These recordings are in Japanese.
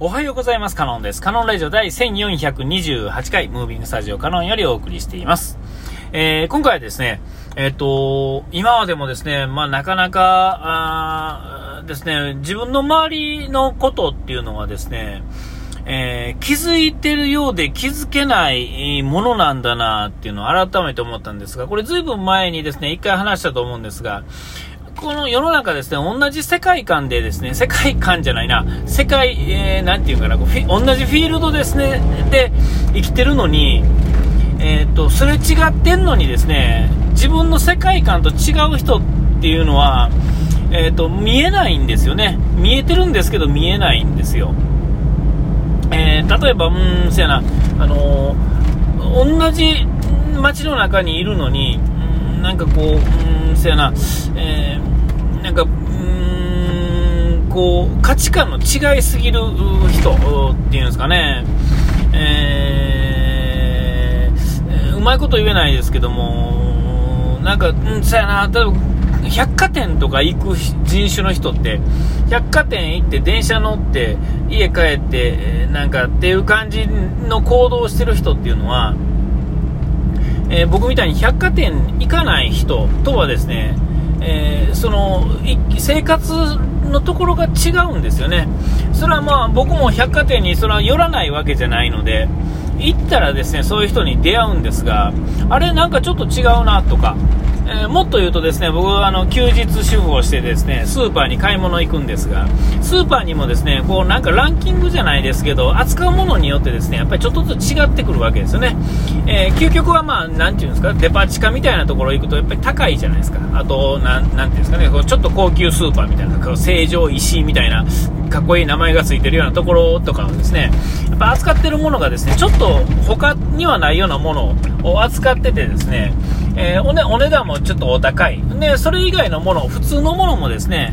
おはようございます。カノンです。カノンラジオ第1428回、ムービングスタジオカノンよりお送りしています。えー、今回はですね、えっ、ー、と、今までもですね、まあなかなか、あですね、自分の周りのことっていうのはですね、えー、気づいてるようで気づけないものなんだなっていうのを改めて思ったんですが、これずいぶん前にですね、一回話したと思うんですが、この世の中ですね、同じ世界観でですね、世界観じゃないな、世界、えー、なんていうかな、同じフィールドですね、で生きてるのに、えっ、ー、と、すれ違ってんのにですね、自分の世界観と違う人っていうのは、えっ、ー、と、見えないんですよね。見えてるんですけど見えないんですよ。えー、例えば、うん、せやな、あの同じ街の中にいるのに、なんかこう、うん、せやな、えー、か、うーん、こう、価値観の違いすぎる人っていうんですかね、えー、うまいこと言えないですけども、なんか、うん、そやな、例えば、百貨店とか行く人種の人って、百貨店行って電車乗って家帰って、なんかっていう感じの行動をしてる人っていうのは、えー、僕みたいに百貨店行かない人とはですね、えー、その生活のところが違うんですよね。それはまあ僕も百貨店にそれは寄らないわけじゃないので、行ったらですね、そういう人に出会うんですが、あれなんかちょっと違うなとか、えー、もっと言うとですね、僕はあの休日主婦をしてですね、スーパーに買い物行くんですが、スーパーにもですね、こうなんかランキングじゃないですけど、扱うものによってですね、やっぱりちょっとずつ違ってくるわけですよね。えー、究極はまあ、なんていうんですか、デパ地下みたいなところ行くとやっぱり高いじゃないですか。あと、なん、なんていうんですかね、こうちょっと高級スーパーみたいな、こう成城石井みたいな、かっこいい名前が付いてるようなところとかはですね、やっぱ扱ってるものがですね、ちょっと他にはないようなものを扱っててですね、えー、おね、お値段もちょっとお高い。で、それ以外のもの、普通のものもですね、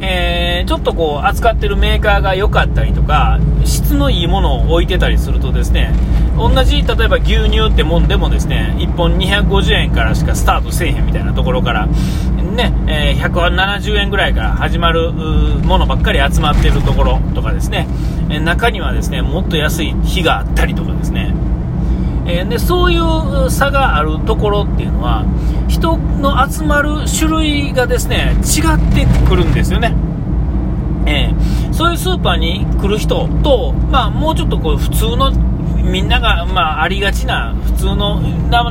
えー、ちょっとこう、扱ってるメーカーが良かったりとか、質のいいものを置いてたりするとですね、同じ、例えば牛乳ってもんでもですね、1本250円からしかスタートせえへんみたいなところから、ね、えー、170円ぐらいから始まるものばっかり集まってるところとかですね、え中にはですね、もっと安い日があったりとかですね、えー、でそういう差があるところっていうのは人の集まる種類がですね違ってくるんですよね、えー、そういうスーパーに来る人と、まあ、もうちょっとこう普通のみんなが、まあ、ありがちな普通の名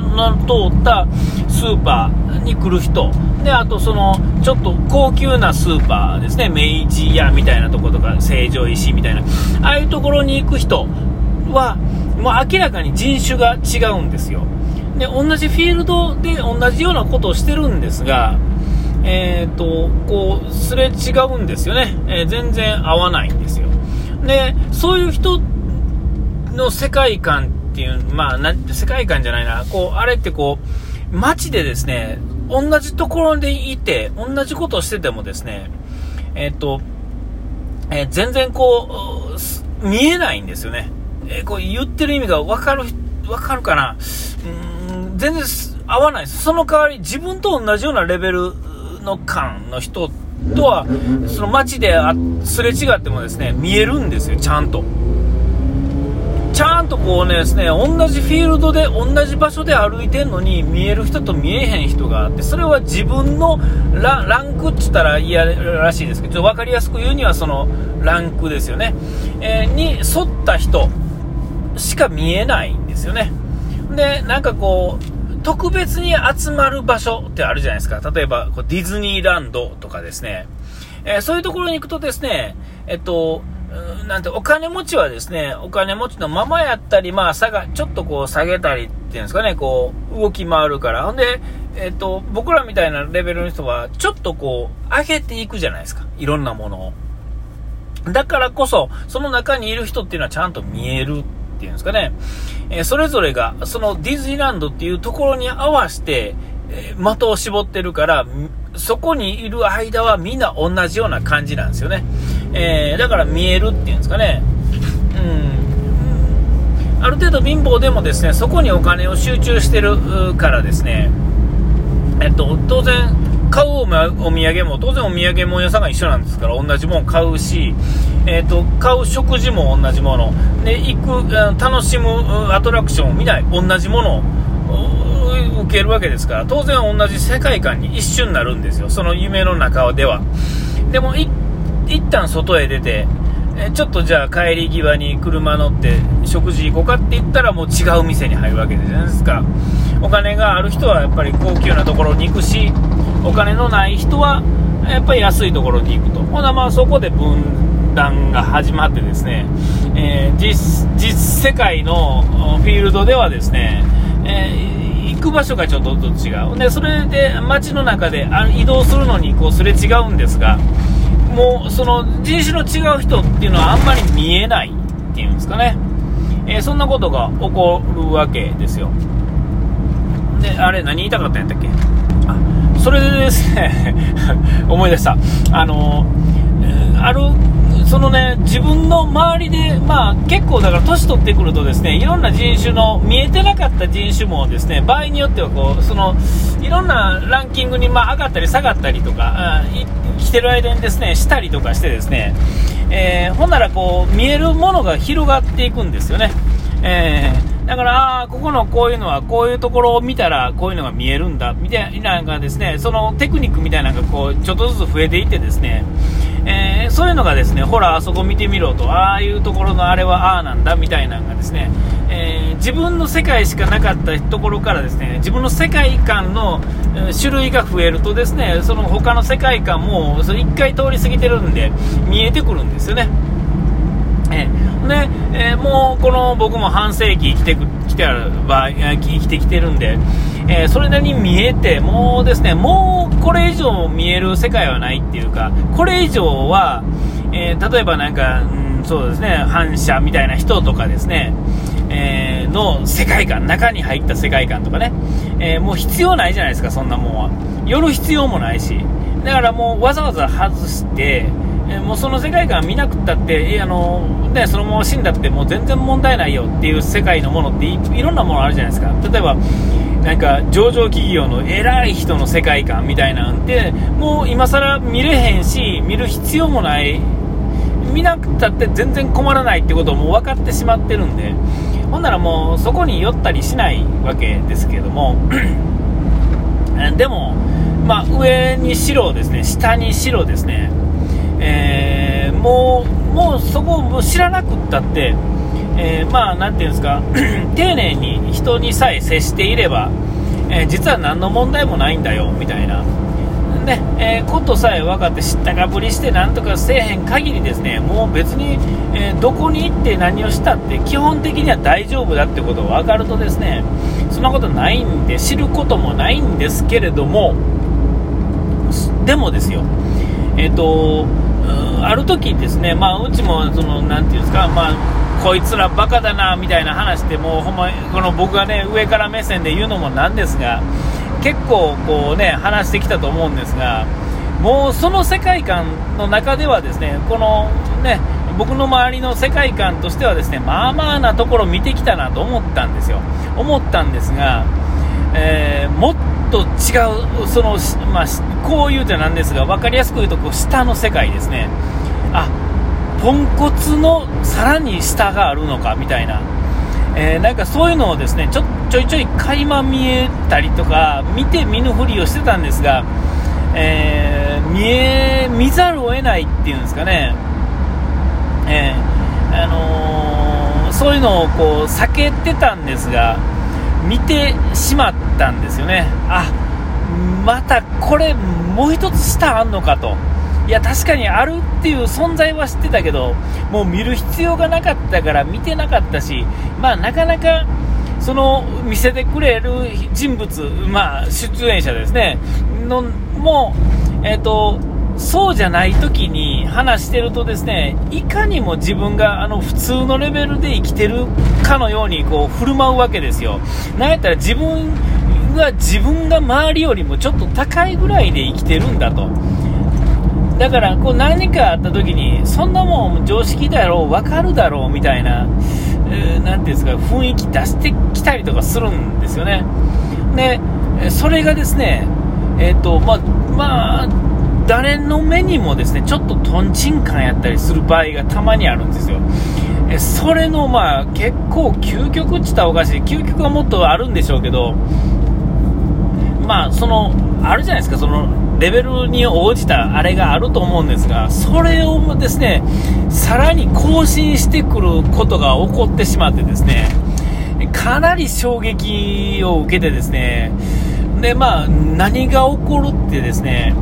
通ったスーパーに来る人。であとそのちょっと高級なスーパーですね。明治屋みたいなとことか成城石井みたいな。ああいうところに行く人はもう明らかに人種が違うんですよ。で、同じフィールドで同じようなことをしてるんですが、えっ、ー、と、こう、すれ違うんですよね。えー、全然合わないんですよ。で、そういう人の世界観っていう、まあ、な、世界観じゃないな、こう、あれってこう、街でですね、同じところでいて、同じことをしててもですね、えっ、ー、と、え全然こう、見えないんですよね。えー、こう言ってる意味が分かる、分かるかな？うん、全然合わないです。その代わり自分と同じようなレベルの感の人とは、その街ですれ違ってもですね、見えるんですよ、ちゃんと。ちゃんとこうねですね、同じフィールドで同じ場所で歩いてんのに見える人と見えへん人があって、それは自分のランクって言ったら嫌らしいですけど、分かりやすく言うにはそのランクですよね。えー、に沿った人しか見えないんですよね。で、なんかこう、特別に集まる場所ってあるじゃないですか。例えば、こうディズニーランドとかですね。えー、そういうところに行くとですね、えっと、なんて、お金持ちはですね、お金持ちのままやったり、まあ、差が、ちょっとこう下げたりっていうんですかね、こう、動き回るから。ほんで、えっと、僕らみたいなレベルの人は、ちょっとこう、上げていくじゃないですか。いろんなものを。だからこそ、その中にいる人っていうのはちゃんと見えるていうんですかね、えー、それぞれが、そのディズニーランドっていうところに合わせて、えー、的を絞ってるから、そこにいる間はみんな同じような感じなんですよね。えー、だから見えるっていうんですかね。うん。ある程度貧乏でもですね、そこにお金を集中してるからですね、えっと、当然、買うお土産も、当然お土産物屋さんが一緒なんですから、同じもの買うし、えっ、ー、と、買う食事も同じもの。で、行く、楽しむアトラクションを見ない、同じものを受けるわけですから、当然同じ世界観に一瞬なるんですよ。その夢の中では。でも、一旦外へ出て、えちょっとじゃあ帰り際に車乗って食事行こうかって言ったらもう違う店に入るわけじゃないですか。お金がある人はやっぱり高級なところに行くしお金のない人はやっぱり安いところに行くと。ほなまあそこで分断が始まってですね、えー、実実世界のフィールドではですね、えー、行く場所がちょっと違う。でそれで街の中で移動するのにこうすれ違うんですがもうその人種の違う人っていうのはあんまり見えないっていうんですかね、えー、そんなことが起こるわけですよ。であれ何言いたかったんやったっけ？あそれでですね 思い出した。あのあるそのね、自分の周りで、まあ結構だから年取ってくるとですね、いろんな人種の見えてなかった人種もですね、場合によってはこう、その、いろんなランキングにまあ上がったり下がったりとか、来てる間にですね、したりとかしてですね、えー、ほんならこう、見えるものが広がっていくんですよね。えーだから、あここのこういうのは、こういうところを見たら、こういうのが見えるんだ、みたいなのがですね、そのテクニックみたいなのが、こう、ちょっとずつ増えていってですね、えー、そういうのがですね、ほら、あそこ見てみろと、ああいうところのあれはああなんだ、みたいなのがですね、えー、自分の世界しかなかったところからですね、自分の世界観の種類が増えるとですね、その他の世界観も、それ1回通り過ぎてるんで、見えてくるんですよね。え、で、えー、もうこの僕も半世紀生きてきてる場合生きてきてるんで、えー、それなりに見えて、もうですね、もうこれ以上見える世界はないっていうか、これ以上は、え例えばなんか、うん、そうですね、反射みたいな人とかですね、えの世界観、中に入った世界観とかね、えもう必要ないじゃないですか、そんなもんは。寄る必要もないし。だからもうわざわざ外して、えもうその世界観見なくったって、えあのね、そのまま死んだってもう全然問題ないよっていう世界のものっていろんなものあるじゃないですか。例えばなんか上場企業の偉い人の世界観みたいなんてもう今更見れへんし見る必要もない見なくたって全然困らないってことをもう分かってしまってるんでほんならもうそこに寄ったりしないわけですけれども でも、まあ、上に白ですね下に白ですねえー、もうもうそこを知らなくったって、えー、まあ、なんていうんですか、丁寧に人にさえ接していれば、えー、実は何の問題もないんだよ、みたいな。ね、えー、ことさえ分かって知ったかぶりしてなんとかせえへん限りですね、もう別に、えどこに行って何をしたって基本的には大丈夫だってことが分かるとですね、そんなことないんで知ることもないんですけれども、でもですよ、えっ、と、ある時ですね、まあ、うちもそのなんていうんですか、まあ、こいつらバカだなみたいな話でもうほんまこの僕がね上から目線で言うのもなんですが結構こうね話してきたと思うんですがもうその世界観の中ではですねこのね僕の周りの世界観としてはですねまあまあなところ見てきたなと思ったんですよ。思ったんですが、えー、もっと違うその、まあ、こう言うてなんですが分かりやすく言うとこう下の世界ですね。あポンコツのさらに下があるのかみたいな、えー、なんかそういうのをですねちょちょいちょい垣間見えたりとか見て見ぬふりをしてたんですが、えー、見え見ざるを得ないっていうんですかね、えー、あのー、そういうのをこう避けてたんですが見てしまったんですよね。あまたこれもう一つ下あんのかと。いや確かにあるっていう存在は知ってたけどもう見る必要がなかったから見てなかったしまあなかなかその見せてくれる人物、まあ、出演者ですねのもえっ、ー、とそうじゃない時に話してるとですねいかにも自分があの普通のレベルで生きてるかのようにこう振る舞うわけですよ。なんやったら自分が自分が周りよりもちょっと高いぐらいで生きてるんだと。だからこう何かあった時にそんなもん常識だろう分かるだろうみたいな、えー、ていうんですか雰囲気出してきたりとかするんですよねでそれがですね、えっ、と、ま、まあ、誰の目にもですね、ちょっととんちん感やったりする場合がたまにあるんですよ。えそれの、まあ、結構究極っちったらおかしい。究極はもっとあるんでしょうけど、まあ、その、あるじゃないですか、その、レベルに応じたあれがあると思うんですが、それをですね、さらに更新してくることが起こってしまってですね、かなり衝撃を受けてですね、で、まあ、何が起こるってですね、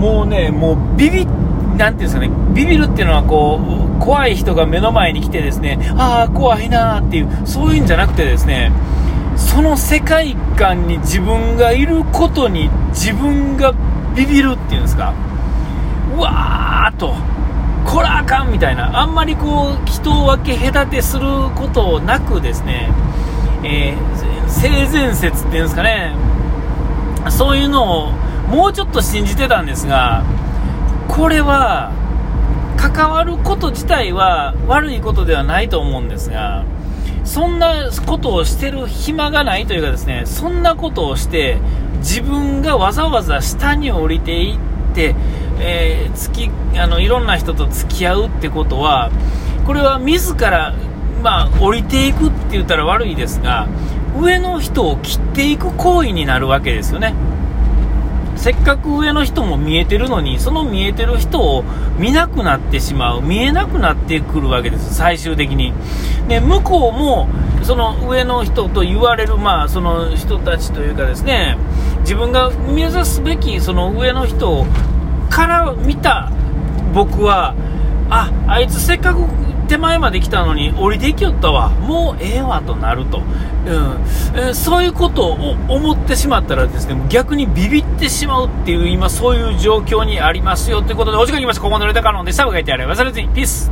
もうね、もうビビっなんていうんですかね、ビビるっていうのはこう、怖い人が目の前に来てですね、ああ、怖いなーっていう、そういうんじゃなくてですね、その世界観に自分がいることに自分がビビるっていうんですか、うわーっと、こらあかんみたいな、あんまりこう、人を分け隔てすることなくですね、えー、性善説っていうんですかね、そういうのをもうちょっと信じてたんですが、これは、関わること自体は悪いことではないと思うんですが、そんなことをしてる暇がないというかですね、そんなことをして、自分がわざわざ下に降りていって、えー、付きあのいろんな人と付き合うってことは、これは自ら、まあ、降りていくって言ったら悪いですが、上の人を切っていく行為になるわけですよね。せっかく上の人も見えてるのに、その見えてる人を見なくなってしまう、見えなくなってくるわけです、最終的に。で、向こうも、その上の人と言われる、まあ、その人たちというかですね、自分が目指すべき、その上の人から見た僕は、あ、あいつせっかく手前まで来たのに降りてきよったわ、もうええわとなると、うん。えー、そういうことを思ってしまったらですね逆にビビってしまうっていう今そういう状況にありますよということでお時間きました。ここまでのレタカノンでした。が書いてあれば忘れずに。ピース